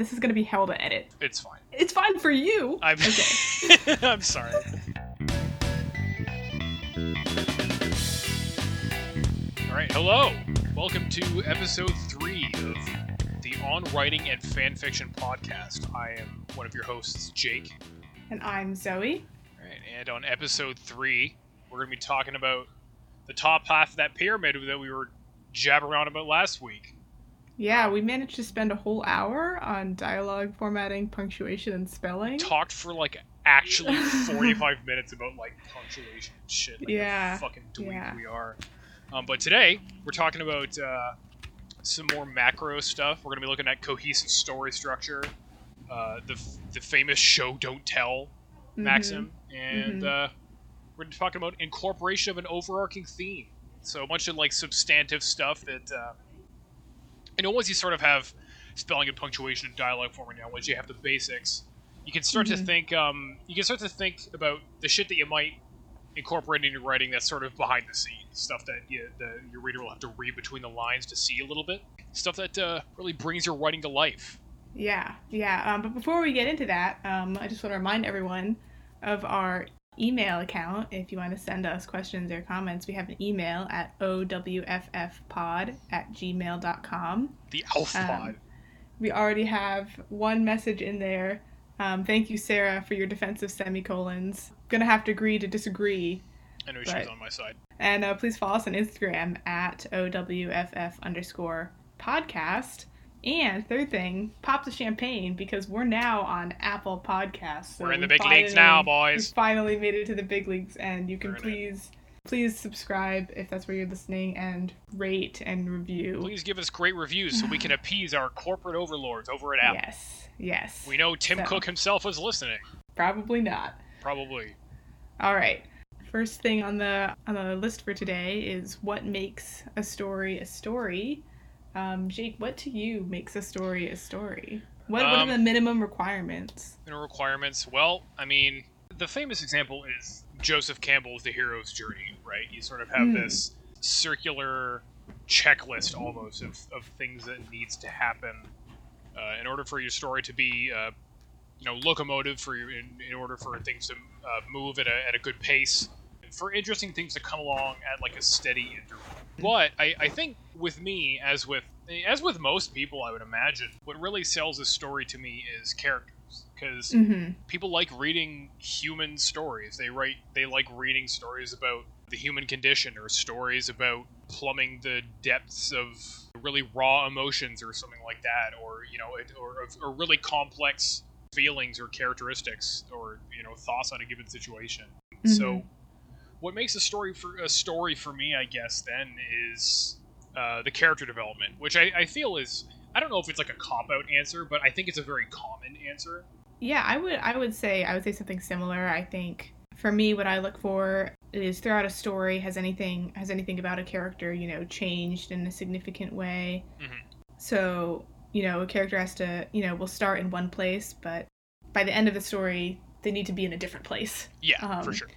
this is gonna be hell to edit. It's fine. It's fine for you. I'm Okay. I'm sorry. All right, hello. Welcome to episode three of the On Writing and Fan Fiction podcast. I am one of your hosts, Jake. And I'm Zoe. All right, and on episode three, we're going to be talking about the top half of that pyramid that we were jabbering around about last week. Yeah, we managed to spend a whole hour on dialogue formatting, punctuation, and spelling. Talked for like actually 45 minutes about like punctuation and shit. Like Yeah, fucking dweeb yeah. we are. Um, but today, we're talking about uh, some more macro stuff. We're going to be looking at cohesive story structure, uh, the, f- the famous show don't tell Mhm. maxim, and Mhm. uh, we're talking about incorporation of an overarching theme. So a bunch of like substantive stuff that you know once you sort of have spelling and punctuation and dialogue forming down, once you have the basics, you can start to Mhm. think. Um, you can start to think about the shit that you might incorporate in your writing that's sort of behind the scenes stuff that you, the, your reader will have to read between the lines to see a little bit stuff that uh, really brings your writing to life Yeah, yeah. Um, but before we get into that, um, I just want to remind everyone of our email account. If you want to send us questions or comments, we have an email at owffpod at gmail.com. the alpha Um, pod We already have one message in there. Um, thank you, Sarah, for your defensive semicolons. Gonna have to agree to disagree. i know she's but- on my side And uh, please follow us on Instagram at OWFF underscore podcast. And third thing, pop the champagne because we're now on Apple Podcasts. So we're in the we big leagues now boys. We finally made it to the big leagues, and you can We're it. please, please subscribe if that's where you're listening, and rate and review. please give us great reviews so we can appease our corporate overlords over at apple Yes, yes. we know tim So- cook himself is listening Probably not. probably All right. First thing on the on the list for today is what makes a story a story. Um, Jake, what to you makes a story a story? What, what are Um, the minimum requirements? Minimum requirements well i mean the famous example is joseph campbell's the hero's journey right you sort of have Mm. this circular checklist almost of, of things that needs to happen uh, in order for your story to be uh, you know locomotive for your, in, in order for things to uh, move at a, at a good pace for interesting things to come along at like a steady interval but I, I think with me as with as with most people i would imagine what really sells a story to me is characters because Mm-hmm. people like reading human stories. They write they like reading stories about the human condition or stories about plumbing the depths of really raw emotions or something like that or you know it, or or really complex feelings or characteristics or you know thoughts on a given situation. So what makes a story for a story for me, I guess, then is uh, the character development, which I, I feel is I don't know if it's like a cop out answer, but I think it's a very common answer. Yeah, I would I would say I would say something similar. I think for me what I look for is throughout a story has anything has anything about a character, you know, changed in a significant way. Mhm. So, you know, a character has to, you know, will start in one place, but by the end of the story, they need to be in a different place. Yeah, for Um, sure.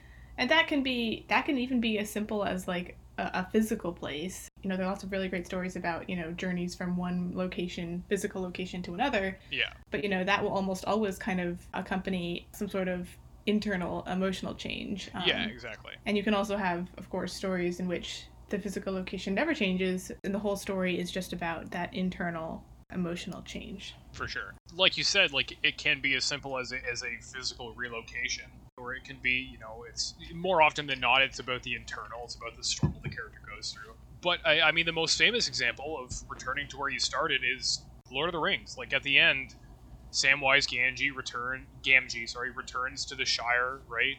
And that can be that can even be as simple as like a, a physical place. You know, there are lots of really great stories about, you know, journeys from one location, physical location to another Yeah. but you know that will almost always kind of accompany some sort of internal emotional change um, yeah, exactly. and you can also have of course stories in which the physical location never changes and the whole story is just about that internal emotional change For sure. Like you said, like it can be as simple as a, as a physical relocation, or it can be, you know, it's more often than not, it's about the internal, it's about the struggle the character goes through. But I, I mean, the most famous example of returning to where you started is Lord of the Rings. Like at the end, Samwise Gamgee return Gamgee, sorry, returns to the Shire, right?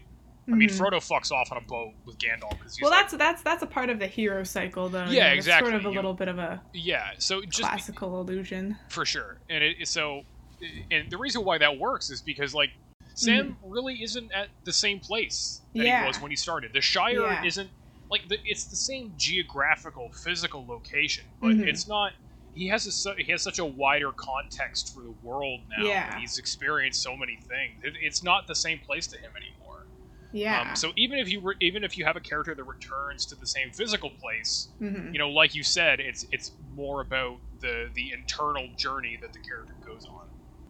I mean, Mhm. Frodo fucks off on a boat with Gandalf well like, that's that's that's a part of the hero cycle though Yeah, you know, exactly. sort of a You- little bit of a yeah. So just classical illusion for sure and it so and the reason why that works is because like sam really isn't at the same place that Mm-hmm. Yeah. he was when he started the shire Yeah. isn't like the, it's the same geographical physical location but Mhm. it's not he has a, he has such a wider context for the world now Yeah. he's experienced so many things it, it's not the same place to him anymore yeah um, so even if you re- even if you have a character that returns to the same physical place Mhm. you know, like you said, it's it's more about the the internal journey that the character goes on.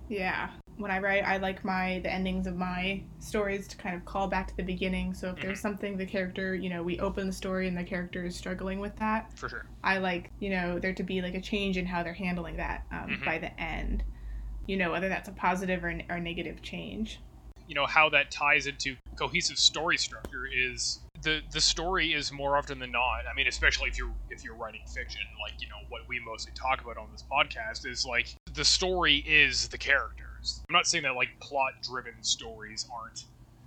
Yeah. When I write, I like my the endings of my stories to kind of call back to the beginning. So if there's something the character, you know, we open the story and the character is struggling with that, For sure. I like, you know, there to be like a change in how they're handling that um, Mhm. by the end. You know, whether that's a positive or, or negative change. you know how that ties into cohesive story structure is the the story is more often than not i mean especially if you're if you're writing fiction like you know what we mostly talk about on this podcast is like the story is the characters i'm not saying that like plot driven stories aren't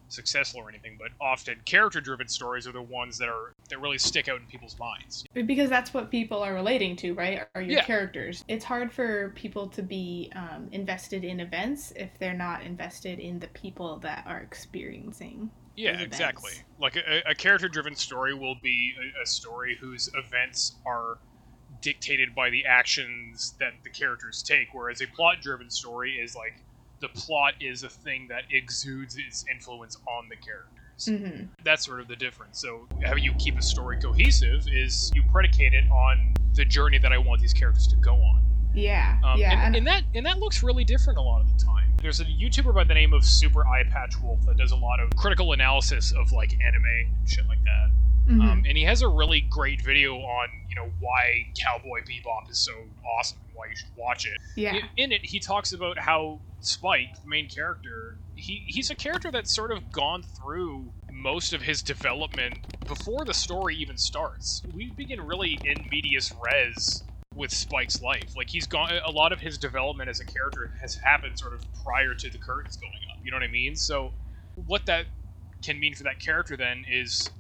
successful or anything but often character driven stories are the ones that are that really stick out in people's minds Because that's what people are relating to, right? Are your Yeah. characters. It's hard for people to be um, invested in events if they're not invested in the people that are experiencing. Yeah, exactly. Like a, a character-driven story will be a, a story whose events are dictated by the actions that the characters take, whereas a plot-driven story is like the plot is a thing that exudes its influence on the characters. hmm That's sort of the difference. So how you keep a story cohesive is you predicate it on the journey that I want these characters to go on. Yeah, Um, yeah, and, and- and that and that looks really different a lot of the time. There's a YouTuber by the name of Super Eyepatch Wolf that does a lot of critical analysis of like anime and shit like that. Mhm. Um, and he has a really great video on you know why Cowboy Bebop is so awesome and why you should watch it. yeah, In, in it, he talks about how Spike, the main character, he, he's a character that's sort of gone through most of his development before the story even starts. We begin really in medias res with Spike's life. Like he's gone a lot of his development as a character has happened sort of prior to the curtains going up. You know what I mean? So what that can mean for that character then is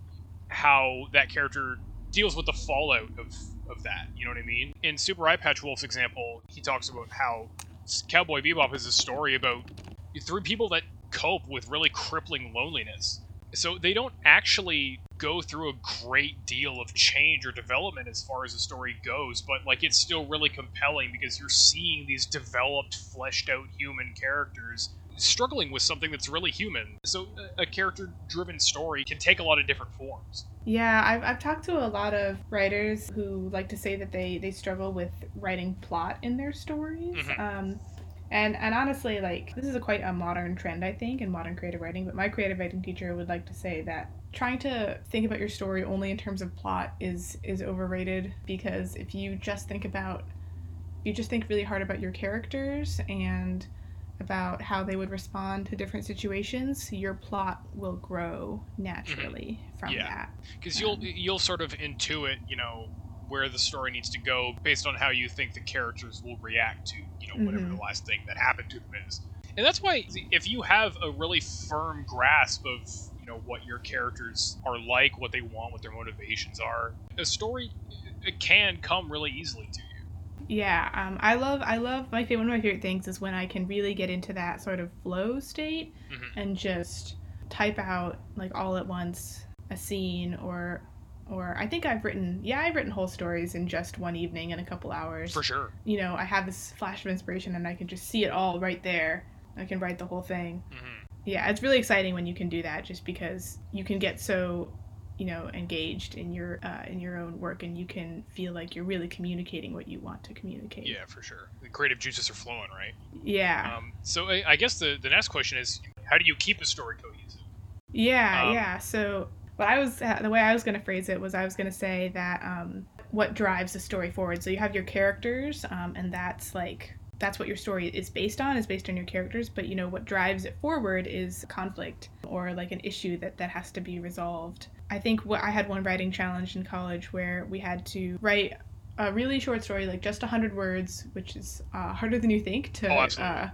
how that character deals with the fallout of, of that. You know what I mean? In Super Eyepatch Wolf's example, he talks about how Cowboy Bebop is a story about three people that cope with really crippling loneliness. So they don't actually go through a great deal of change or development as far as the story goes, but like it's still really compelling because you're seeing these developed, fleshed out human characters struggling with something that's really human. So a- character driven story can take a lot of different forms. yeah. I've, I've talked to a lot of writers who like to say that they they struggle with writing plot in their stories. Mhm. Um, and and honestly, like this is a quite a modern trend, I think, in modern creative writing. But my creative writing teacher would like to say that trying to think about your story only in terms of plot is is overrated because if you just think about you just think really hard about your characters and about how they would respond to different situations, your plot will grow naturally from Yeah. that. because you'll Um, you'll sort of intuit you know where the story needs to go based on how you think the characters will react to you know whatever Mhm. the last thing that happened to them is and that's why if you have a really firm grasp of you know what your characters are like what they want what their motivations are a story it can come really easily to you Yeah, um, I love I love my favorite one of my favorite things is when I can really get into that sort of flow state Mhm. and just type out like all at once a scene or or I think I've written yeah I've written whole stories in just one evening in a couple hours. for sure You know I have this flash of inspiration and I can just see it all right there. I can write the whole thing. hmm Yeah, it's really exciting when you can do that just because you can get so you know engaged in your uh, in your own work and you can feel like you're really communicating what you want to communicate. yeah for sure the creative juices are flowing right Yeah. um, so I, I guess the, the next question is how do you keep a story cohesive Yeah, Um, yeah. So what I was uh, the way I was going to phrase it was I was going to say that um, what drives the story forward. So you have your characters, um, and that's like that's what your story is based on is based on your characters. But you know what drives it forward is conflict or like an issue that that has to be resolved. I think what I had one writing challenge in college where we had to write a really short story, like just 100 words, which is uh, harder than you think to Oh, uh,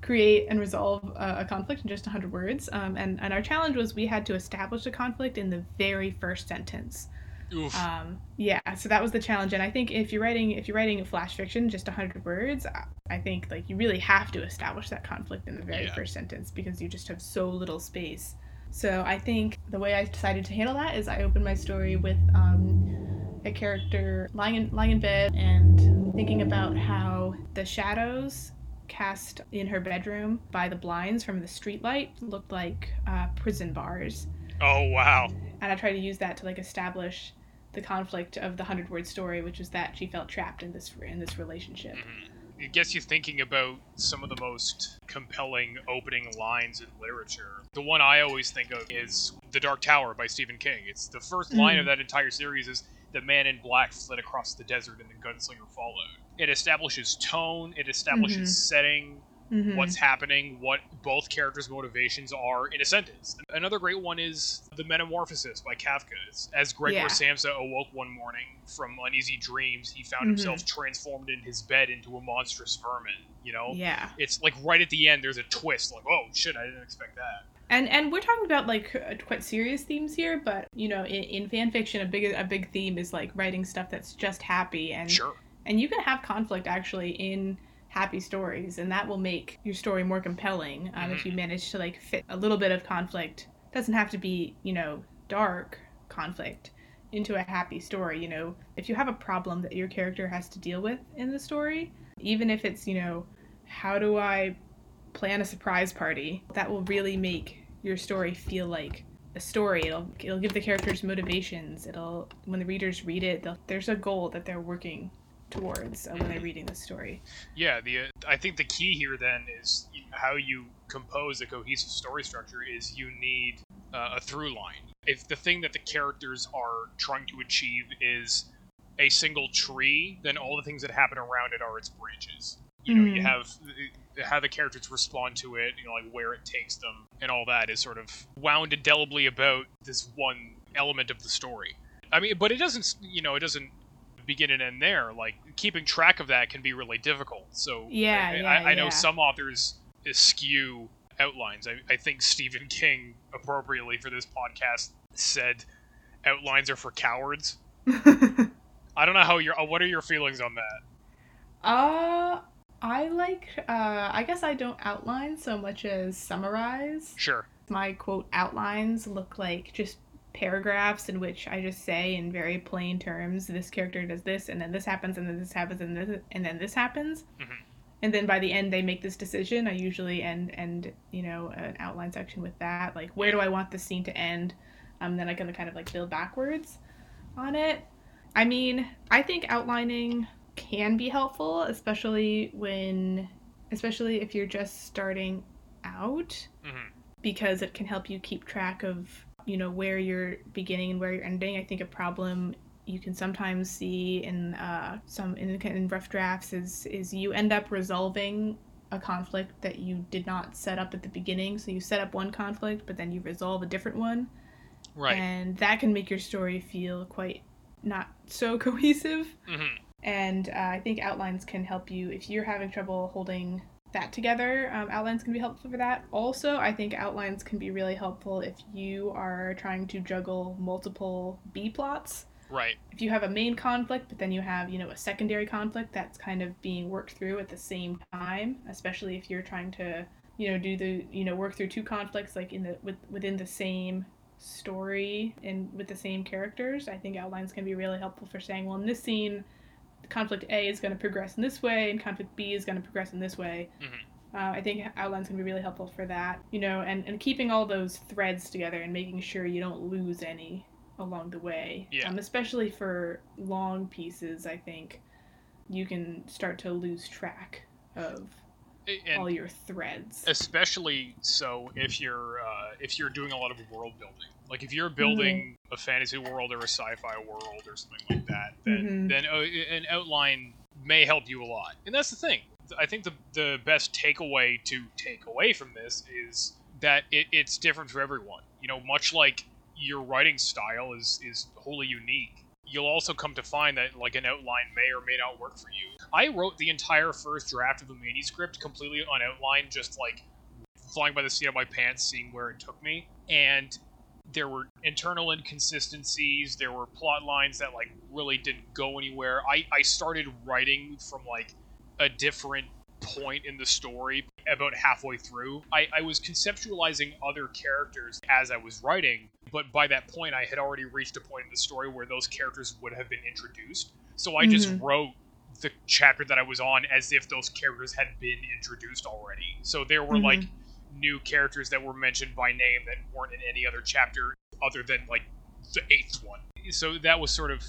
create and resolve a, a conflict in just 100 words. Um, and, and our challenge was we had to establish a conflict in the very first sentence. Oof. Um, yeah, so that was the challenge. And I think if you're writing if you're writing a flash fiction, just 100 words, I- I think like you really have to establish that conflict in the very Yeah. first sentence because you just have so little space. So I think the way I decided to handle that is I opened my story with um, a character lying in lying in bed and thinking about how the shadows cast in her bedroom by the blinds from the streetlight looked like uh, prison bars oh wow and I tried to use that to like establish the conflict of the hundred word story, which was that she felt trapped in this in this relationship. Mhm. It gets you thinking about some of the most compelling opening lines in literature. The one I always think of is The Dark Tower by Stephen King. It's the first line Mm. of that entire series is the man in black fled across the desert and the gunslinger followed. It establishes tone, it establishes Mhm. setting, Mhm. what's happening, what both characters' motivations are in a sentence. Another great one is The Metamorphosis by Kafka. It's, as Gregor Yeah. Samsa awoke one morning from uneasy dreams, he found Mhm. himself transformed in his bed into a monstrous vermin. You know? Yeah. It's like right at the end, there's a twist. Like, oh shit, I didn't expect that. And and we're talking about like quite serious themes here, but you know, in, in fan fiction, a big a big theme is like writing stuff that's just happy, and Sure. and you can have conflict actually in happy stories, and that will make your story more compelling um, if Mhm. you manage to like fit a little bit of conflict. doesn't have to be you know dark conflict into a happy story. You know, if you have a problem that your character has to deal with in the story, even if it's you know, how do I plan a surprise party that will really make your story feel like a story it'll it'll give the characters motivations it'll when the readers read it they'll- there's a goal that they're working towards uh, when they're reading the story Yeah, the uh, I think the key here then is how you compose a cohesive story structure is you need uh, a through line. If the thing that the characters are trying to achieve is a single tree, then all the things that happen around it are its branches. You know, you Mhm. have uh, how the characters respond to it, you know, like where it takes them, and all that is sort of wound indelibly about this one element of the story. I mean, but it doesn't, you know, it doesn't begin and end there. Like keeping track of that can be really difficult. So Yeah, I, yeah, I, I know yeah. some authors eschew outlines. I, I think Stephen King appropriately for this podcast said outlines are for cowards. I don't know how your what are your feelings on that? uh i like uh i guess i don't outline so much as summarize Sure. my quote outlines look like just paragraphs in which I just say in very plain terms this character does this and then this happens and then this happens and this and then this happens. Mhm. And then by the end they make this decision. I usually end end, you know, an outline section with that. Like where do I want this scene to end? Um then I can kind of like build backwards on it. I mean, I think outlining can be helpful, especially when especially if you're just starting out hmm because it can help you keep track of you know where you're beginning and where you're ending. I think a problem you can sometimes see in uh, some in, in rough drafts is is you end up resolving a conflict that you did not set up at the beginning. So you set up one conflict but then you resolve a different one. Right. and that can make your story feel quite not so cohesive. Hmm and uh, I think outlines can help you if you're having trouble holding that together. Um, outlines can be helpful for that. Also, I think outlines can be really helpful if you are trying to juggle multiple B plots. Right. If you have a main conflict, but then you have you know a secondary conflict that's kind of being worked through at the same time, especially if you're trying to you know do the you know work through two conflicts like in the with, within the same story and with the same characters i think outlines can be really helpful for saying well in this scene conflict a is going to progress in this way and conflict b is going to progress in this way Mhm. uh, i think outlines can be really helpful for that you know and, and keeping all those threads together and making sure you don't lose any along the way Yeah. um, especially for long pieces i think you can start to lose track of And all your threads. especially so if you're uh, if you're doing a lot of world building. Like if you're building a fantasy world or a sci-fi world or something like that then Mhm. then uh, an outline may help you a lot. And that's the thing. I think the, the best takeaway to take away from this is that it, it's different for everyone. You know much like your writing style is is wholly unique you'll also come to find that like an outline may or may not work for you i wrote the entire first draft of a manuscript completely on outline just like flying by the seat of my pants seeing where it took me. And there were internal inconsistencies. There were plot lines that like really didn't go anywhere. I i started writing from like a different point in the story about halfway through. I i was conceptualizing other characters as i was writing but by that point i had already reached a point in the story where those characters would have been introduced. So i just Mhm. wrote the chapter that i was on as if those characters had been introduced already so there were Mhm. like new characters that were mentioned by name that weren't in any other chapter other than like the eighth one. So that was sort of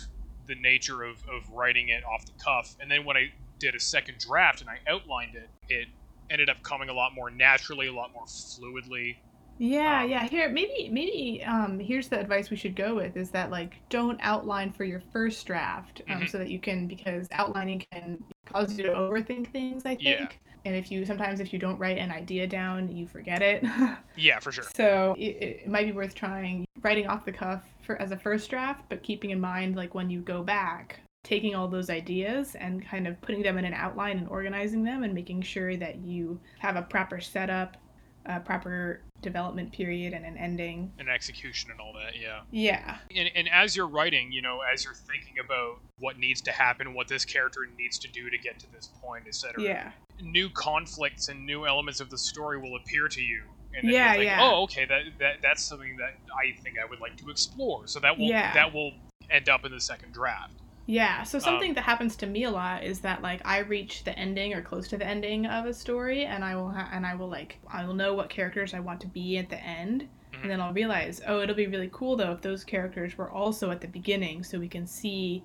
the nature of, of writing it off the cuff. And then when I did a second draft and I outlined it, it ended up coming a lot more naturally, a lot more fluidly. Yeah, Um, yeah. Here, maybe, maybe. Um, here's the advice we should go with: is that like don't outline for your first draft, um, Mhm. so that you can because outlining can cause you to overthink things. I think. Yeah. And if you sometimes if you don't write an idea down, you forget it. Yeah, for sure. So it, it might be worth trying writing off the cuff for as a first draft, but keeping in mind like when you go back, taking all those ideas and kind of putting them in an outline and organizing them and making sure that you have a proper setup, a proper development period and an ending. And execution and all that, yeah. Yeah. And, and as you're writing, you know, as you're thinking about what needs to happen, what this character needs to do to get to this point, etc. Yeah. New conflicts and new elements of the story will appear to you. And then Yeah, think, yeah. oh, okay, that, that that's something that I think I would like to explore. So that will Yeah. that will end up in the second draft. Yeah, so something Um, that happens to me a lot is that like I reach the ending or close to the ending of a story, and I will ha- and I will like I will know what characters I want to be at the end, Mhm. and then I'll realize oh it'll be really cool though if those characters were also at the beginning, so we can see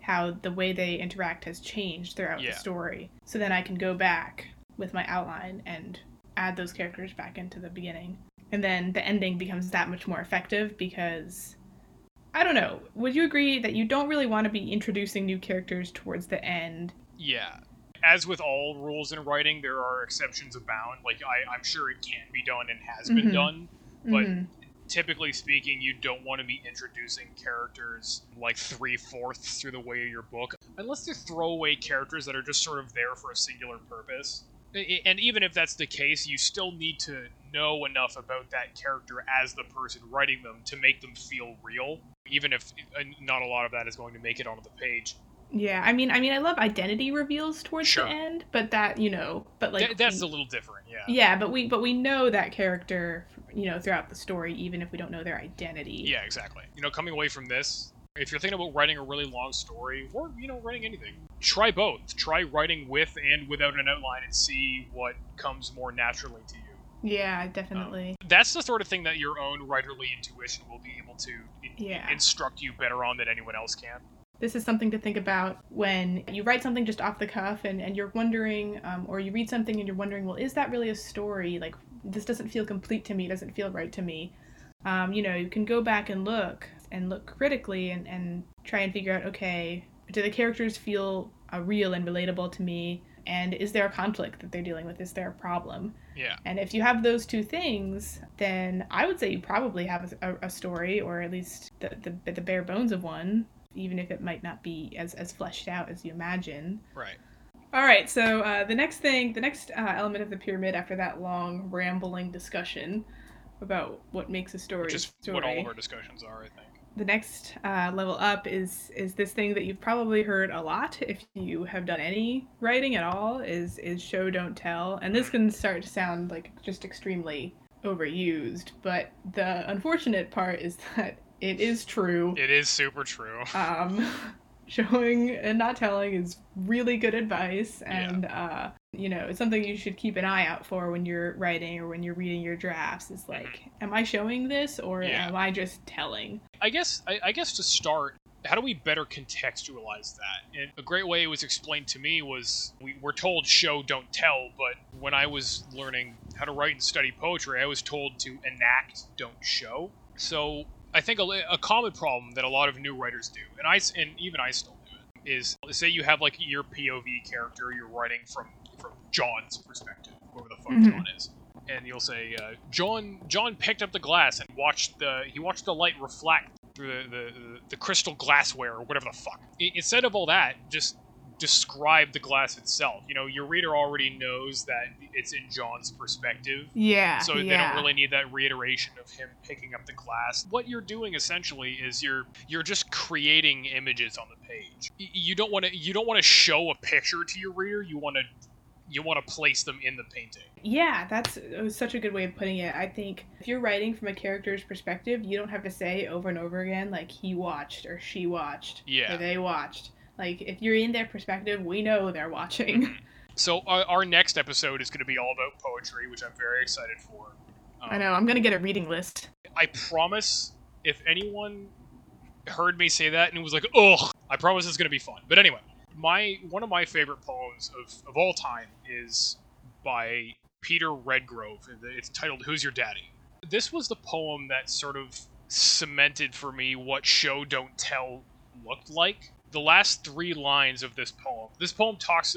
how the way they interact has changed throughout Yeah. the story. So then I can go back with my outline and add those characters back into the beginning, and then the ending becomes that much more effective because I don't know. Would you agree that you don't really want to be introducing new characters towards the end? Yeah. As with all rules in writing, there are exceptions abound. Like I, I'm sure it can be done and has been Mhm. done. But Mhm. typically speaking, you don't want to be introducing characters like three fourths through the way of your book, unless they're throwaway characters that are just sort of there for a singular purpose. And even if that's the case, you still need to know enough about that character as the person writing them to make them feel real, even if uh, not a lot of that is going to make it onto the page. yeah, I mean, I mean, I love identity reveals towards Sure. the end, but that you know, but like Th- that's we- a little different, yeah. yeah, but we but we know that character, you know, throughout the story, even if we don't know their identity. Yeah, exactly. You know, coming away from this, if you're thinking about writing a really long story, or you know, writing anything, try both. Try writing with and without an outline, and see what comes more naturally to you. Yeah, definitely. That's the sort of thing that your own writerly intuition will be able to in- Yeah. instruct you better on than anyone else can. this is something to think about when you write something just off the cuff and, and you're wondering um, or you read something and you're wondering well is that really a story like this doesn't feel complete to me doesn't feel right to me um, you know you can go back and look and look critically and, and try and figure out okay do the characters feel uh, real and relatable to me and is there a conflict that they're dealing with is there a problem Yeah. and if you have those two things, then I would say you probably have a, a story, or at least the, the, the bare bones of one, even if it might not be as, as fleshed out as you imagine. Right. All right, so uh, the next thing, the next uh, element of the pyramid after that long, rambling discussion about what makes a story Which is story what all of our discussions are, I think. The next uh, level up is is this thing that you've probably heard a lot if you have done any writing at all is is show don't tell. And this can start to sound like just extremely overused but the unfortunate part is that it is true. It is super true. um showing and not telling is really good advice and uh you know it's something you should keep an eye out for when you're writing or when you're reading your drafts is mm-hmm. like am i showing this or Yeah. am i just telling I guess I, I guess to start, how do we better contextualize that? And a great way it was explained to me was we were told show don't tell, but when I was learning how to write and study poetry, I was told to enact don't show. So I think a, a common problem that a lot of new writers do, and i and even I still do it, is say you have like your POV character, you're writing from from John's perspective, whoever the fuck Mhm. John is and you'll say uh, John John picked up the glass and watched the he watched the light reflect through the the, the, crystal glassware or whatever the fuck. I, instead of all that, just describe the glass itself. You know, your reader already knows that it's in John's perspective. yeah So they don't really need that reiteration of him picking up the glass. What you're doing essentially is you're you're just creating images on the page. You don't want to you don't want to show a picture to your reader. You want to you want to place them in the painting. Yeah, that's such a good way of putting it. I think if you're writing from a character's perspective, you don't have to say over and over again, like, he watched or she watched Yeah. or they watched. Like, if you're in their perspective, we know they're watching. So our, our next episode is going to be all about poetry, which I'm very excited for. Um, I know, I'm gonna get a reading list. I promise, if anyone heard me say that and was like, "Ugh," I promise it's going to be fun. But anyway, My one of my favorite poems of, of all time is by Peter Redgrove. It's titled "Who's Your Daddy." This was the poem that sort of cemented for me what show don't tell looked like. The last three lines of this poem. This poem talks.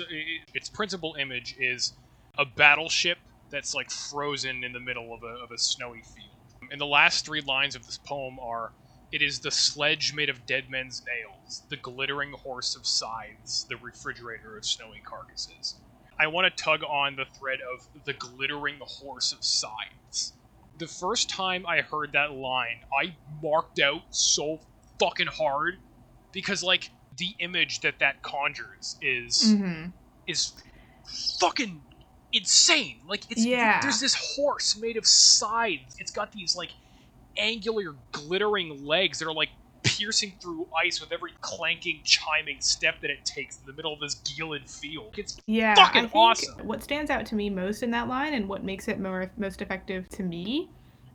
Its principal image is a battleship that's like frozen in the middle of a, of a snowy field. And the last three lines of this poem are It is the sledge made of dead men's nails, the glittering horse of scythes, the refrigerator of snowy carcasses. I want to tug on the thread of the glittering horse of scythes. The first time I heard that line, I marked out so fucking hard because, like, the image that that conjures is Mm-hmm. is fucking insane. Like it's Yeah. there's this horse made of scythes. It's got these like angular glittering legs that are like piercing through ice with every clanking chiming step that it takes in the middle of this Gielan field. It's Yeah, fucking I think awesome. What stands out to me most in that line, and what makes it more most effective to me,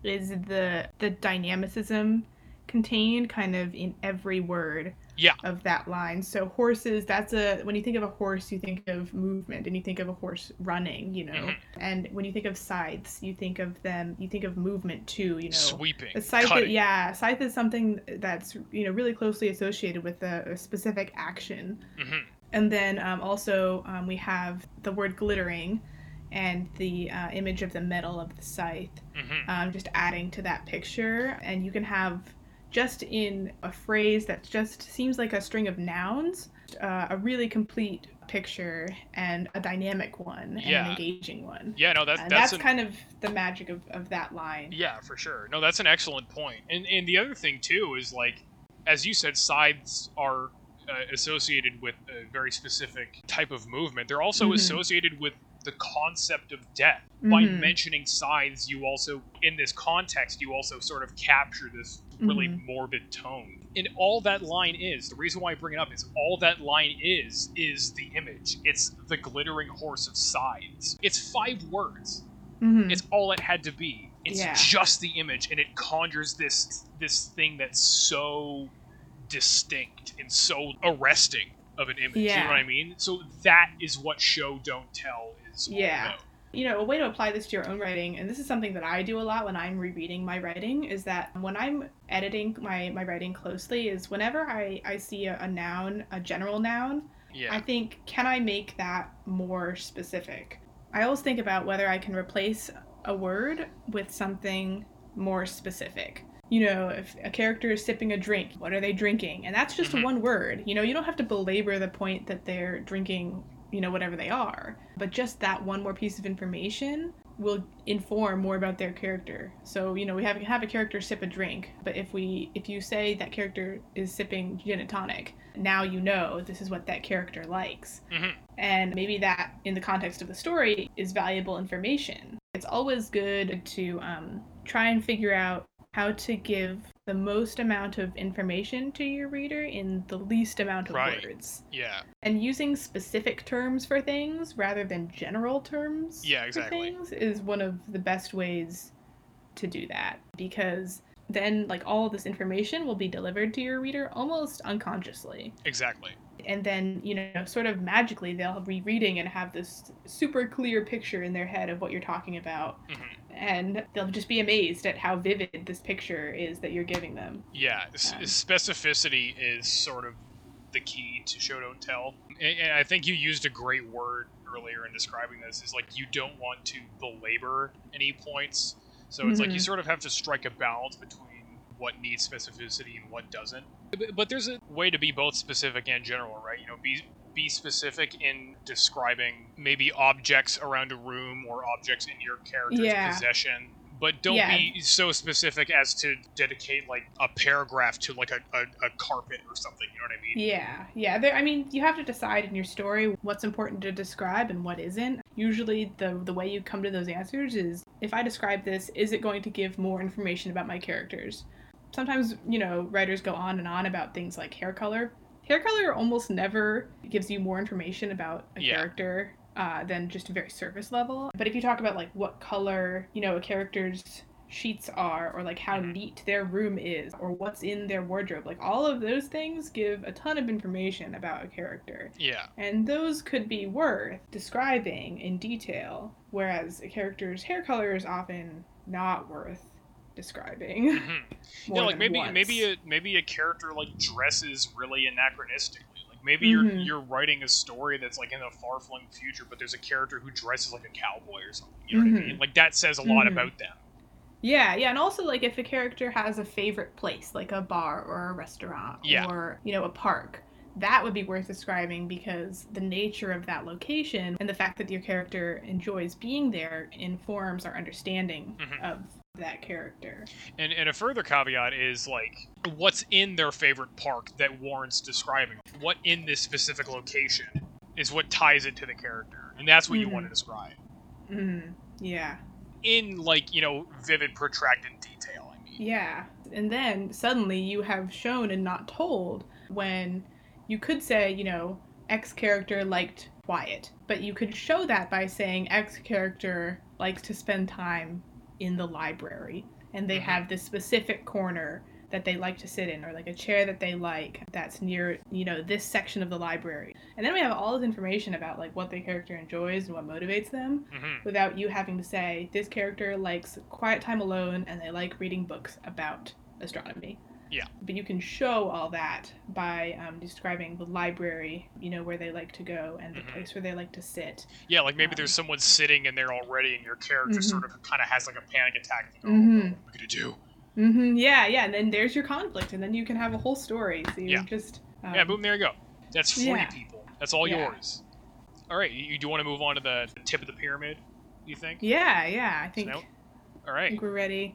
is the the dynamicism contained kind of in every word Yeah. of that line. So horses, that's a when you think of a horse, you think of movement, and you think of a horse running, you know. Mhm. And when you think of scythes, you think of them, you think of movement too, you know. sweeping, A scythe, cutting. yeah, scythe is something that's you know really closely associated with a, a specific action. Mhm. And then um, also um, we have the word glittering and the uh, image of the metal of the scythe, Mhm. um, just adding to that picture. And you can have just in a phrase that just seems like a string of nouns, uh, a really complete picture and a dynamic one and Yeah. an engaging one. Yeah, no, that's that's, that's, an, kind of the magic of, of that line. Yeah, for sure. No, that's an excellent point. And and the other thing too is like, as you said, scythes are uh, associated with a very specific type of movement. They're also Mhm. associated with the concept of death. By Mhm. mentioning scythes, you also, in this context, you also sort of capture this really Mhm. morbid tone. And all that line is, the reason why I bring it up is all that line is, is the image. It's the glittering horse of scythes. It's five words. Mhm. It's all it had to be. It's Yeah. just the image, and it conjures this this thing that's so distinct and so arresting of an image. You know what I mean? So that is what show don't tell is all Yeah. about. You know, a way to apply this to your own writing, and this is something that I do a lot when I'm rereading my writing, is that when I'm editing my, my writing closely, is whenever I, I see a, a noun, a general noun, Yeah. I think, can I make that more specific? I always think about whether I can replace a word with something more specific. You know, if a character is sipping a drink, what are they drinking? And that's just Mhm. one word. You know, you don't have to belabor the point that they're drinking, you know, whatever they are. But just that one more piece of information will inform more about their character. So, you know, we have have a character sip a drink, but if we if you say that character is sipping gin and tonic, now you know this is what that character likes. Mhm. And maybe that, in the context of the story, is valuable information. It's always good to um, try and figure out how to give the most amount of information to your reader in the least amount of Right. words. yeah. And using specific terms for things rather than general terms Yeah, for exactly. things is one of the best ways to do that because then like all this information will be delivered to your reader almost unconsciously Exactly. and then you know sort of magically they'll be reading and have this super clear picture in their head of what you're talking about Mhm. And they'll just be amazed at how vivid this picture is that you're giving them Yeah, Um, specificity is sort of the key to show don't tell. And, I think you used a great word earlier in describing this. Is like you don't want to belabor any points, so it's like you Mhm. sort of have to strike a balance between what needs specificity and what doesn't. But, but there's a way to be both specific and general, right? You know, be be specific in describing maybe objects around a room or objects in your character's Yeah. possession but don't Yeah. be so specific as to dedicate like a paragraph to like a, a, a carpet or something you know what i mean yeah yeah there, i mean you have to decide in your story what's important to describe and what isn't usually the the way you come to those answers is if i describe this is it going to give more information about my characters sometimes you know writers go on and on about things like hair color hair color almost never gives you more information about a Yeah. character uh, than just a very surface level but if you talk about like what color you know a character's sheets are or like how Mhm. neat their room is or what's in their wardrobe like all of those things give a ton of information about a character Yeah. and those could be worth describing in detail whereas a character's hair color is often not worth describing hmm yeah, like maybe once. maybe a maybe a character like dresses really anachronistically. Like maybe you're Mhm. you're writing a story that's like in a far flung future, but there's a character who dresses like a cowboy or something. You know what I mean? Like that says a lot Mhm. about them. Yeah, yeah, and also like if a character has a favorite place, like a bar or a restaurant Yeah. or, you know, a park, that would be worth describing because the nature of that location and the fact that your character enjoys being there informs our understanding Mhm. of that character. And and a further caveat is like what's in their favorite park that warrants describing. What in this specific location is what ties it to the character, and that's what you Mhm. want to describe Mm, yeah. in like you know vivid, protracted detail. I mean, Yeah. And then suddenly you have shown and not told when you could say, you know, X character liked quiet, but you could show that by saying X character likes to spend time in the library and they Mhm. have this specific corner that they like to sit in or like a chair that they like that's near you know this section of the library and then we have all this information about like what the character enjoys and what motivates them hmm without you having to say this character likes quiet time alone and they like reading books about astronomy. Yeah. But you can show all that by um, describing the library, you know, where they like to go and the Mhm. place where they like to sit. yeah, like maybe Um, there's someone sitting in there already, and your character Mhm. sort of kind of has like a panic attack. Like, oh, Mhm. what am I gonna do? hmm Yeah, yeah, and then there's your conflict, and then you can have a whole story. So you Yeah. just um, yeah, boom, there you go. That's free yeah. people. That's all Yeah. yours. All right, you, you do want to move on to the, the tip of the pyramid? You think? Yeah, yeah. I think now- All I think we're ready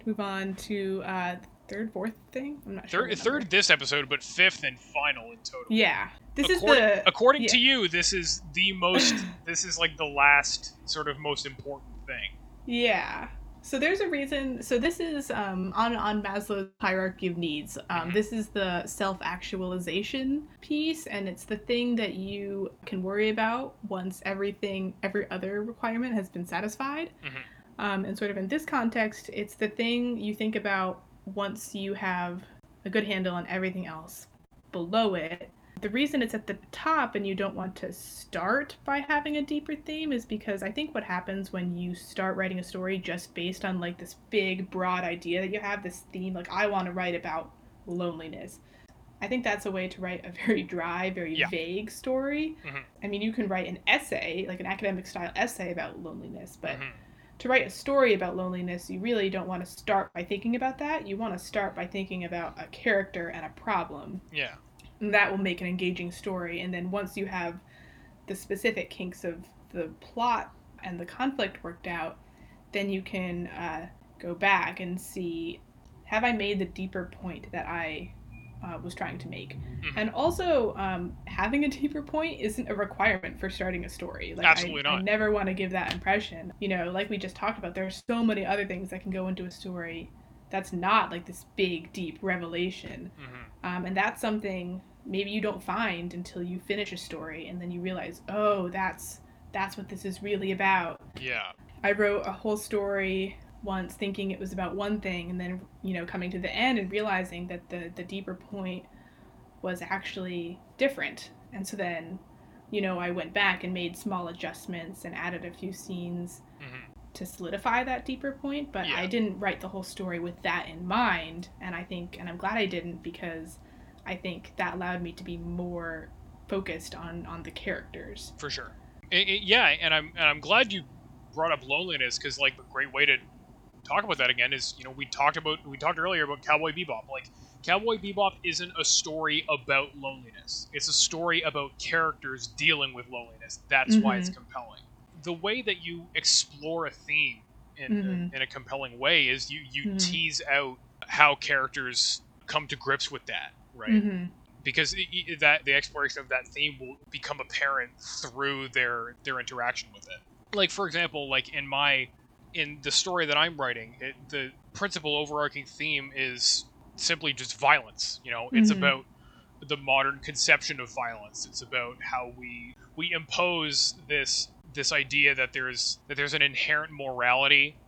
to move on to uh, third, fourth thing. I'm not. Third, the third this episode, but fifth and final in total. Yeah, this according, is the according yeah. to you, this is the most. this is like the last sort of most important thing. Yeah. So there's a reason. So this is um, on on Maslow's hierarchy of needs. Um, Mhm. This is the self-actualization piece, and it's the thing that you can worry about once everything, every other requirement has been satisfied. Mhm. Um, and sort of in this context, it's the thing you think about once you have a good handle on everything else below it. The reason it's at the top and you don't want to start by having a deeper theme is because I think what happens when you start writing a story just based on like this big broad idea that you have this theme like I want to write about loneliness. I think that's a way to write a very dry, very Yeah. vague story. Mhm. I mean, you can write an essay, like an academic style essay about loneliness, but Mhm. To write a story about loneliness, you really don't want to start by thinking about that. You want to start by thinking about a character and a problem. Yeah. And that will make an engaging story. And then once you have the specific kinks of the plot and the conflict worked out, then you can uh, go back and see have I made the deeper point that I uh, was trying to make? Mhm. And also, um, having a deeper point isn't a requirement for starting a story. Like, Absolutely I, I never want to give that impression. You know, like we just talked about, there are so many other things that can go into a story that's not like this big, deep revelation. Mhm. Um, and that's something maybe you don't find until you finish a story and then you realize, oh, that's that's what this is really about. Yeah. I wrote a whole story once thinking it was about one thing and then you know coming to the end and realizing that the the deeper point was actually different and so then you know I went back and made small adjustments and added a few scenes Mhm. to solidify that deeper point but Yeah. I didn't write the whole story with that in mind and I think and I'm glad I didn't because I think that allowed me to be more focused on on the characters For sure. I- I- yeah, and I'm and I'm glad you brought up loneliness because like a great way to talk about that again is you know we talked about we talked earlier about Cowboy Bebop. Like Cowboy Bebop isn't a story about loneliness. It's a story about characters dealing with loneliness. That's why it's compelling. The way that you explore a theme in Mhm. in a compelling way is you you Mhm. tease out how characters come to grips with that, right? Mhm. because i i that the exploration of that theme will become apparent through their their interaction with it. Like for example, like in my in the story that I'm writing, it, the principal overarching theme is simply just violence. You know, it's Mhm. about the modern conception of violence. It's about how we we impose this this idea that there's that there's an inherent morality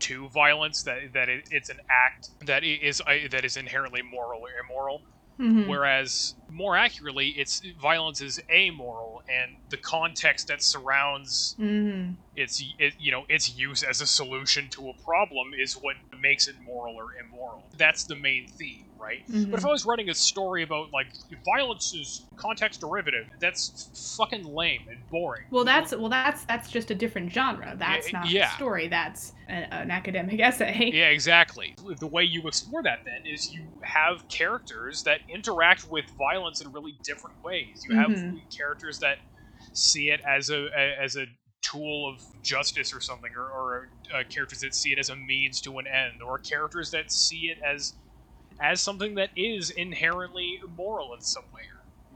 to violence that that it, it's an act that is uh, that is inherently moral or immoral Mhm. whereas more accurately it's violence is amoral and the context that surrounds Mhm. its it, you know its use as a solution to a problem is what makes it moral or immoral that's the main theme right but if i was writing a story about like violence is context derivative that's fucking lame and boring Well, that's well, that's that's just a different genre. That's Yeah, not yeah. a story. That's an, an academic essay. Yeah, exactly. The way you explore that then is you have characters that interact with violence in really different ways. You have Mhm. characters that see it as a, a as a tool of justice or something, or, or uh, characters that see it as a means to an end, or characters that see it as as something that is inherently moral in some way,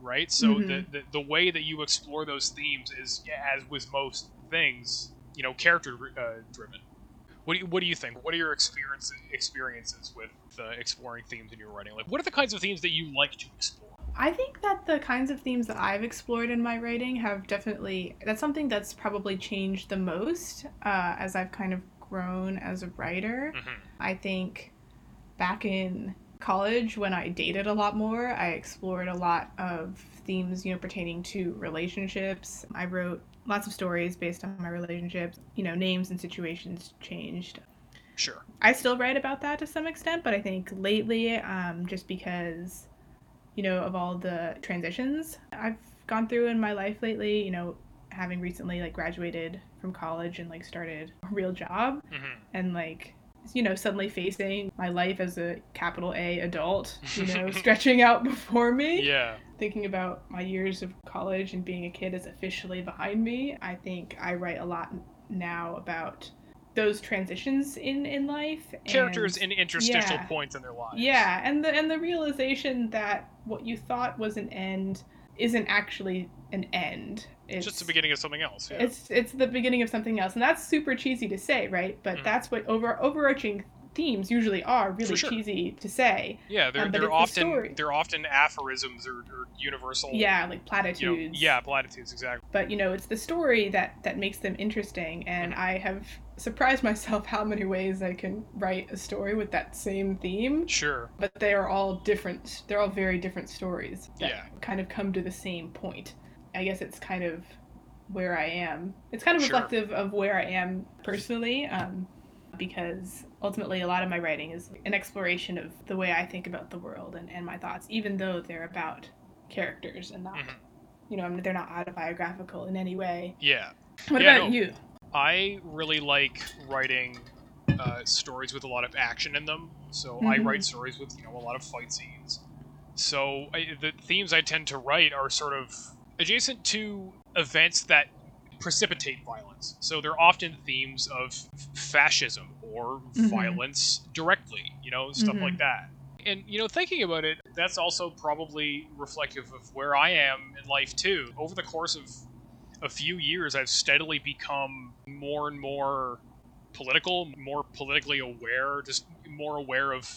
right? So Mhm. the, the the way that you explore those themes is, as with most things, you know, character uh, driven. What do you, what do you think? What are your experience, experiences with uh, exploring themes in your writing? Like, what are the kinds of themes that you like to explore? I think that the kinds of themes that I've explored in my writing have definitely that's something that's probably changed the most uh, as I've kind of grown as a writer. Mhm. I think back in college when I dated a lot more, I explored a lot of themes, you know, pertaining to relationships. I wrote lots of stories based on my relationships. You know, names and situations changed. Sure. I still write about that to some extent, but I think lately, um, just because, you know, of all the transitions I've gone through in my life lately, you know, having recently like graduated from college and like started a real job hmm and like you know suddenly facing my life as a capital A adult, you know, stretching out before me Yeah. thinking about my years of college and being a kid is officially behind me, I think I write a lot now about those transitions in in life. Characters and, in interstitial yeah. points in their lives. yeah, and the and the realization that what you thought was an end isn't actually an end. It's just the beginning of something else. Yeah. It's it's the beginning of something else, and that's super cheesy to say, right? But Mhm. that's what over overarching themes usually are really sure. cheesy to say. yeah, they're, um, they're it's the often they're often aphorisms or, or universal. Yeah, like You know, platitudes. yeah, platitudes exactly. but you know it's the story that that makes them interesting and Mm-hmm. i have surprised myself how many ways i can write a story with that same theme Sure. but they are all different they're all very different stories that Yeah. kind of come to the same point i guess it's kind of where i am it's kind of Sure. reflective of where i am personally um, because ultimately a lot of my writing is an exploration of the way i think about the world and, and my thoughts even though they're about characters and not Mhm. you know I mean, they're not autobiographical in any way Yeah. what Yeah, about no. you? I really like writing uh, stories with a lot of action in them. So I Mhm. write stories with you know a lot of fight scenes. So I, the themes I tend to write are sort of adjacent to events that precipitate violence. So they're often themes of fascism or Mhm. violence directly. You know stuff Mhm. like that. And you know, thinking about it, that's also probably reflective of where I am in life too. Over the course of a few years, I've steadily become more and more political, more politically aware, just more aware of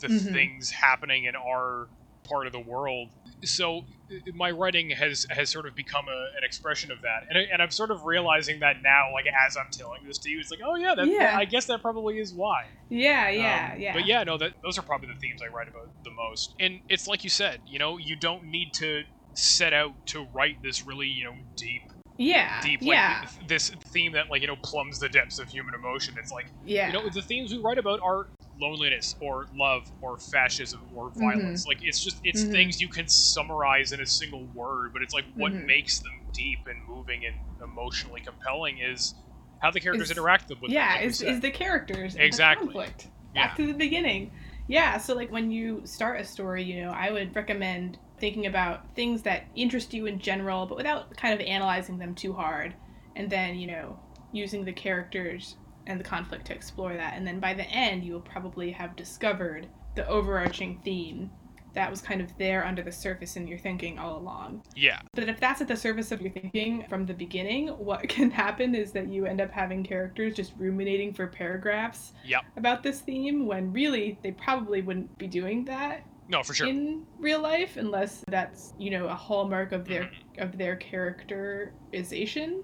the Mhm. things happening in our part of the world. So my writing has has sort of become a, an expression of that, and, I, and I'm sort of realizing that now, like as I'm telling this to you, it's like, oh yeah, that, Yeah. I guess that probably is why. Yeah, yeah, Um, yeah. But yeah, no, that those are probably the themes I write about the most. And it's like you said, you know, you don't need to set out to write this really, you know, deep, yeah, deep, like yeah, th- this theme that like you know plumbs the depths of human emotion. It's like yeah. you know the themes we write about are loneliness or love or fascism or Mm-hmm. violence. Like it's just it's Mhm. things you can summarize in a single word, but it's like what Mhm. makes them deep and moving and emotionally compelling is how the characters Is- interact with them. yeah, is, is the characters Exactly. the conflict. Yeah. Back to the beginning. Yeah, so like when you start a story, you know, I would recommend thinking about things that interest you in general, but without kind of analyzing them too hard, and then you know using the characters and the conflict to explore that, and then by the end you will probably have discovered the overarching theme that was kind of there under the surface in your thinking all along. yeah, But if that's at the surface of your thinking from the beginning, what can happen is that you end up having characters just ruminating for paragraphs Yep. about this theme when really they probably wouldn't be doing that no, for sure. in real life unless that's, you know, a hallmark of their Mhm. of their characterization.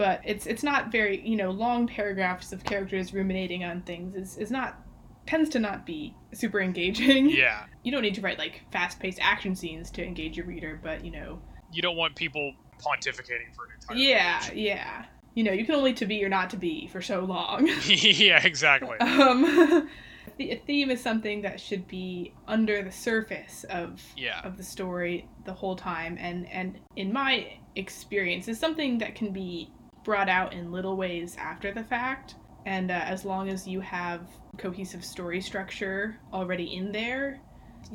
But it's it's not very you know long paragraphs of characters ruminating on things is is not tends to not be super engaging. Yeah. You don't need to write like fast-paced action scenes to engage your reader, but you know. You don't want people pontificating for an entire. Yeah, page. yeah. You know, you can only to be or not to be for so long. yeah, exactly. um, the a theme is something that should be under the surface of Yeah. of the story the whole time, and and in my experience, is something that can be brought out in little ways after the fact. And uh, as long as you have cohesive story structure already in there,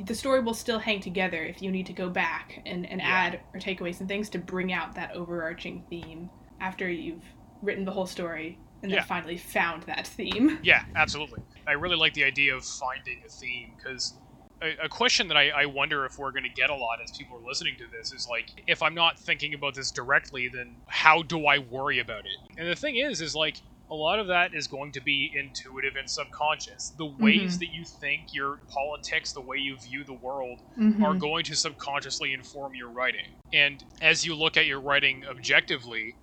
the story will still hang together if you need to go back and, and Yeah. add or take away some things to bring out that overarching theme after you've written the whole story and then finally found that theme. Yeah, absolutely. I really like the idea of finding a theme because a, a question that I, I wonder if we're going to get a lot as people are listening to this is like, if I'm not thinking about this directly, then how do I worry about it? And the thing is, is like, a lot of that is going to be intuitive and subconscious. The ways Mhm. that you think, your politics, the way you view the world, Mhm. are going to subconsciously inform your writing. And as you look at your writing objectively,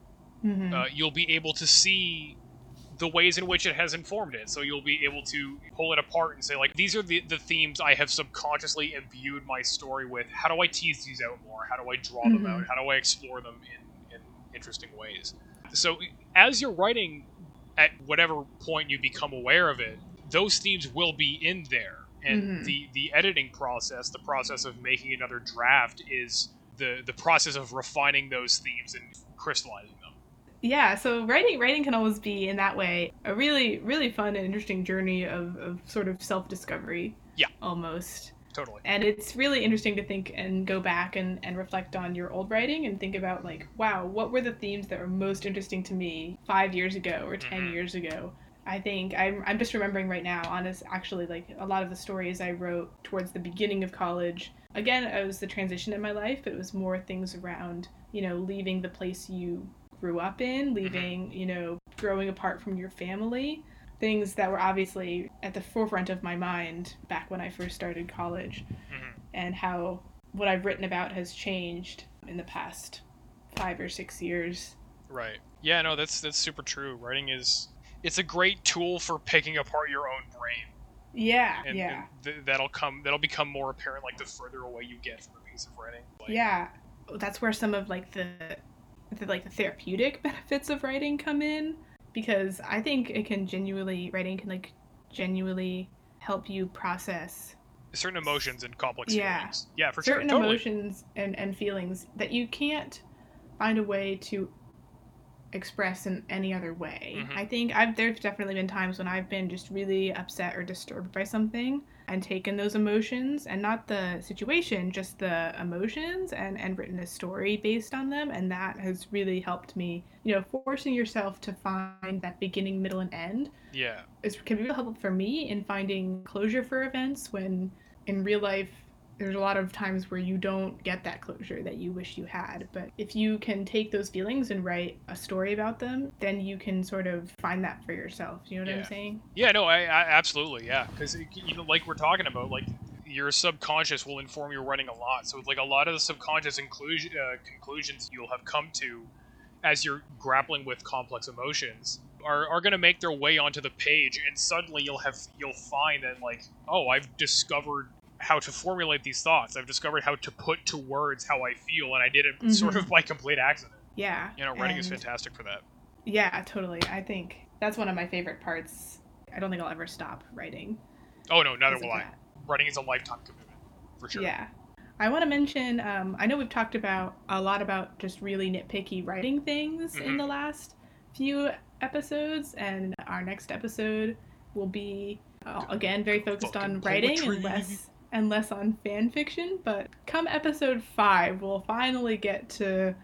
Mhm. uh, you'll be able to see the ways in which it has informed it. So you'll be able to pull it apart and say, like, these are the, the themes I have subconsciously imbued my story with. How do I tease these out more? How do I draw them Mhm. out? How do I explore them in, in interesting ways? So as you're writing, at whatever point you become aware of it, those themes will be in there. And Mhm. the, the editing process, the process of making another draft, is the, the process of refining those themes and crystallizing them. Yeah so writing writing can always be in that way a really really fun and interesting journey of, of sort of self-discovery Yeah. almost Totally. and it's really interesting to think and go back and, and reflect on your old writing and think about like wow what were the themes that were most interesting to me five years ago or 10 Mhm. years ago i think I'm, I'm just remembering right now honest actually like a lot of the stories i wrote towards the beginning of college again it was the transition in my life but it was more things around you know leaving the place you grew up in leaving you know growing apart from your family things that were obviously at the forefront of my mind back when I first started college, Mhm. and how what I've written about has changed in the past five or six years. Right. Yeah, no, that's that's super true. Writing is it's a great tool for picking apart your own brain, Yeah, and, yeah, and th- that'll come that'll become more apparent like the further away you get from a piece of writing. Like, yeah. That's where some of like the, the like the therapeutic benefits of writing come in because I think it can genuinely writing can like genuinely help you process certain emotions and complex Yeah. feelings. Yeah, for certain sure. Totally. emotions and, and feelings that you can't find a way to express in any other way. Mhm. I think I've there's definitely been times when I've been just really upset or disturbed by something and taken those emotions and not the situation, just the emotions and and written a story based on them and that has really helped me, you know, forcing yourself to find that beginning, middle and end Yeah. is can be really helpful for me in finding closure for events when in real life there's a lot of times where you don't get that closure that you wish you had but if you can take those feelings and write a story about them then you can sort of find that for yourself you know what Yeah. i'm saying Yeah, no, I, I absolutely, yeah, because you know, like we're talking about, like your subconscious will inform your writing a lot. So, like a lot of the subconscious inclusion, uh, conclusions you'll have come to as you're grappling with complex emotions are, are going to make their way onto the page, and suddenly you'll have you'll find that like, oh, I've discovered how to formulate these thoughts. I've discovered how to put to words how I feel, and I did it sort Mhm. of by complete accident. yeah You know, writing is fantastic for that. yeah totally i think that's one of my favorite parts i don't think i'll ever stop writing Oh no, neither will I. Writing is a lifetime commitment, for sure. Yeah. I want to mention, um, I know we've talked about a lot about just really nitpicky writing things in Mhm. the last few episodes, and our next episode will be, uh, again, very focused on writing poetry. and less, and less on fan fiction. But come episode five, we'll finally get to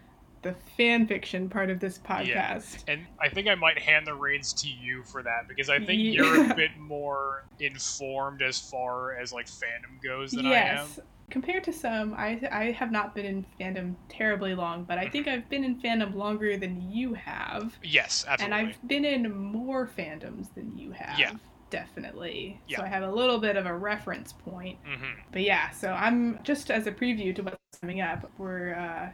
the fan fiction part of this Yeah. podcast. And I think I might hand the reins to you for that because I think Yeah. you're a bit more informed as far as like fandom goes than I am. yes. Compared to some, I I have not been in fandom terribly long, but I think Mm-hmm. I've been in fandom longer than you have, Yes, absolutely. and. I've been in more fandoms than you have. Yeah. Definitely. Yeah. So I have a little bit of a reference point. Mm-hmm. But yeah, so I'm just as a preview to what's coming up. We're uh,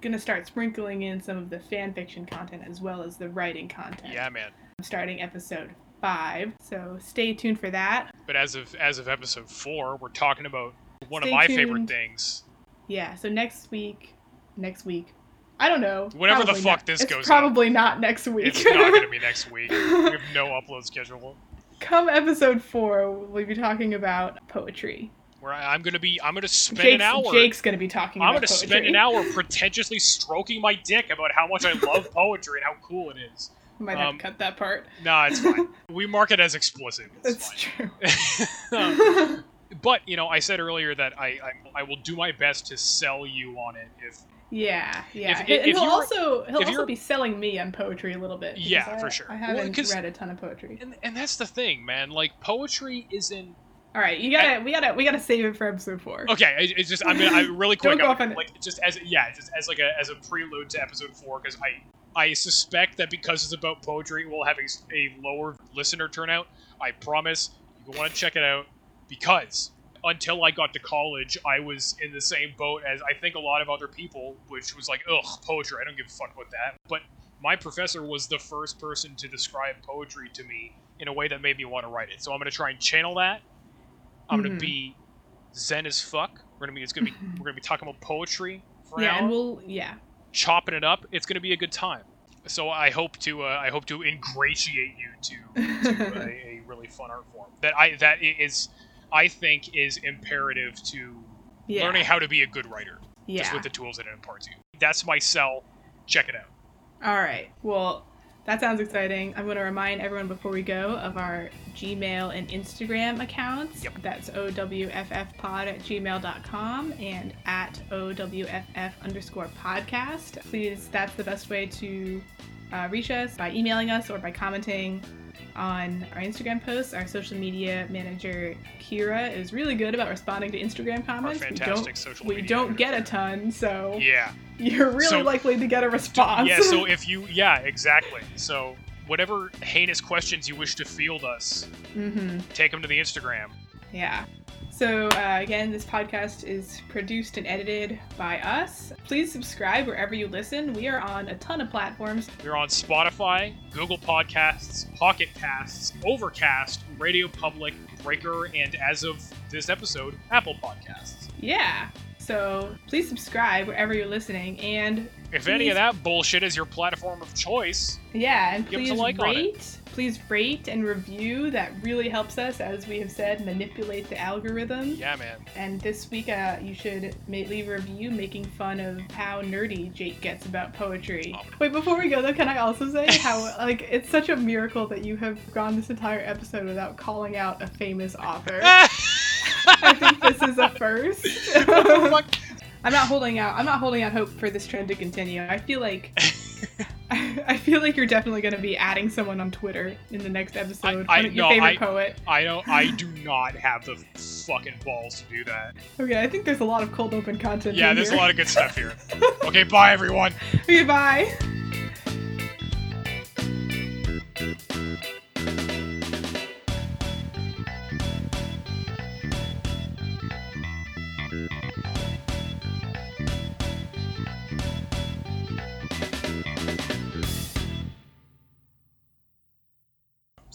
gonna start sprinkling in some of the fan fiction content as well as the writing content. Yeah, man. I'm starting episode five, so stay tuned for that. But as of as of episode four, we're talking about one Stay of my favorite things. Yeah, so next week, next week, I don't know. Whenever the fuck not- this it's goes up. probably not next week. It's not gonna be next week. We have no upload schedule. Come episode four, we'll be talking about poetry. Where I, I'm gonna be, I'm gonna spend Jake's, an hour. Jake's gonna be talking about I'm gonna poetry. spend an hour pretentiously stroking my dick about how much I love poetry and how cool it is. Might have um, to cut that part. Nah, it's fine. we mark it as explicit. It's That's fine. true. but you know, I said earlier that I, I I will do my best to sell you on it if Yeah, yeah. If- if he'll also he'll also be selling me on poetry a little bit. Yeah, I- for sure. I Well, haven't 'cause- read a ton of poetry. and and that's the thing, man. Like poetry isn't All right, you gotta we gotta we gotta save it for episode four. okay. it- It's just I'm gonna I really quick. Don't go I'm off on gonna, it. like just as yeah, just as like a as a prelude to episode four because I I suspect that because it's about poetry, we'll have a lower listener turnout. I promise you want to check it out because until I got to college, I was in the same boat as I think a lot of other people, which was like, ugh, poetry. I don't give a fuck about that. But my professor was the first person to describe poetry to me in a way that made me want to write it. So I'm gonna try and channel that. I'm Mhm. gonna be zen as fuck. We're gonna be it's gonna be we're gonna be talking about poetry for an Yeah, hour and we'll yeah. chopping it up. It's going to be a good time. So I hope to uh, I hope to ingratiate you to, to a, a really fun art form that I that is I think is imperative to Yeah. learning how to be a good writer yeah. just with the tools that it imparts you. That's my sell. Check it out. All right. Well, that sounds exciting. I'm going to remind everyone before we go of our Gmail and Instagram accounts. Yep. That's owffpod at gmail.com and at owff underscore podcast. Please, that's the best way to uh, reach us by emailing us or by commenting on our Instagram posts. Our social media manager, Kira, is really good about responding to Instagram Our comments. we fantastic don't, social we don't get a ton, so Yeah. you're really So- likely to get a response. Yeah, so if you yeah, exactly. So whatever heinous questions you wish to field us, mm-hmm. take them to the Instagram. Yeah. So, uh, again, this podcast is produced and edited by us. Please subscribe wherever you listen. We are on a ton of platforms. We're on Spotify, Google Podcasts, Pocket Casts, Overcast, Radio Public, Breaker, and as of this episode, Apple Podcasts. Yeah. So, please subscribe wherever you're listening. And, If any of that bullshit is your platform of choice, yeah, and Give us a please like on it. rate. Please rate and review. That really helps us, as we have said, manipulate the algorithm. yeah, man. And this week, uh, you should ma- leave a review making fun of how nerdy Jake gets about poetry. Oh. Wait, before we go though, can I also say how like it's such a miracle that you have gone this entire episode without calling out a famous author. I think this is a first. I'm not holding out. I'm not holding out hope for this trend to continue. I feel like I feel like you're definitely going to be adding someone on Twitter in the next episode. I- of your no, favorite I- poet. I don't. I do not have the fucking balls to do that. Okay, I think there's a lot of cold open content. Yeah, there's a lot of good stuff here. Okay, bye everyone. Okay, bye.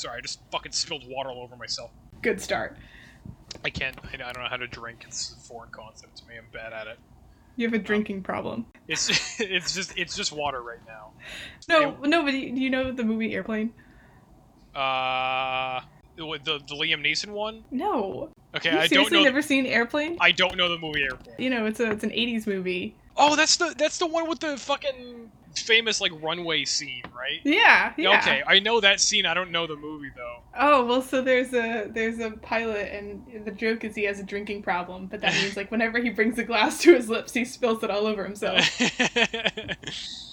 Sorry, I just fucking spilled water all over myself. Good start. I can't. I don't know how to drink. It's a foreign concept to me. I'm bad at it. You have a drinking problem. It's it's just it's just water right now. No, no, but do you know the movie Airplane? Uh, the the, the Liam Neeson one. No. Okay, you I don't know. never seen Airplane? I don't know the movie Airplane. You know, it's a it's an '80s movie. Oh, that's the that's the one with the fucking famous like runway scene, right? Yeah, yeah. Okay, I know that scene. I don't know the movie though. Oh well, so there's a there's a pilot, and the joke is he has a drinking problem, but that means like whenever he brings a glass to his lips, he spills it all over himself.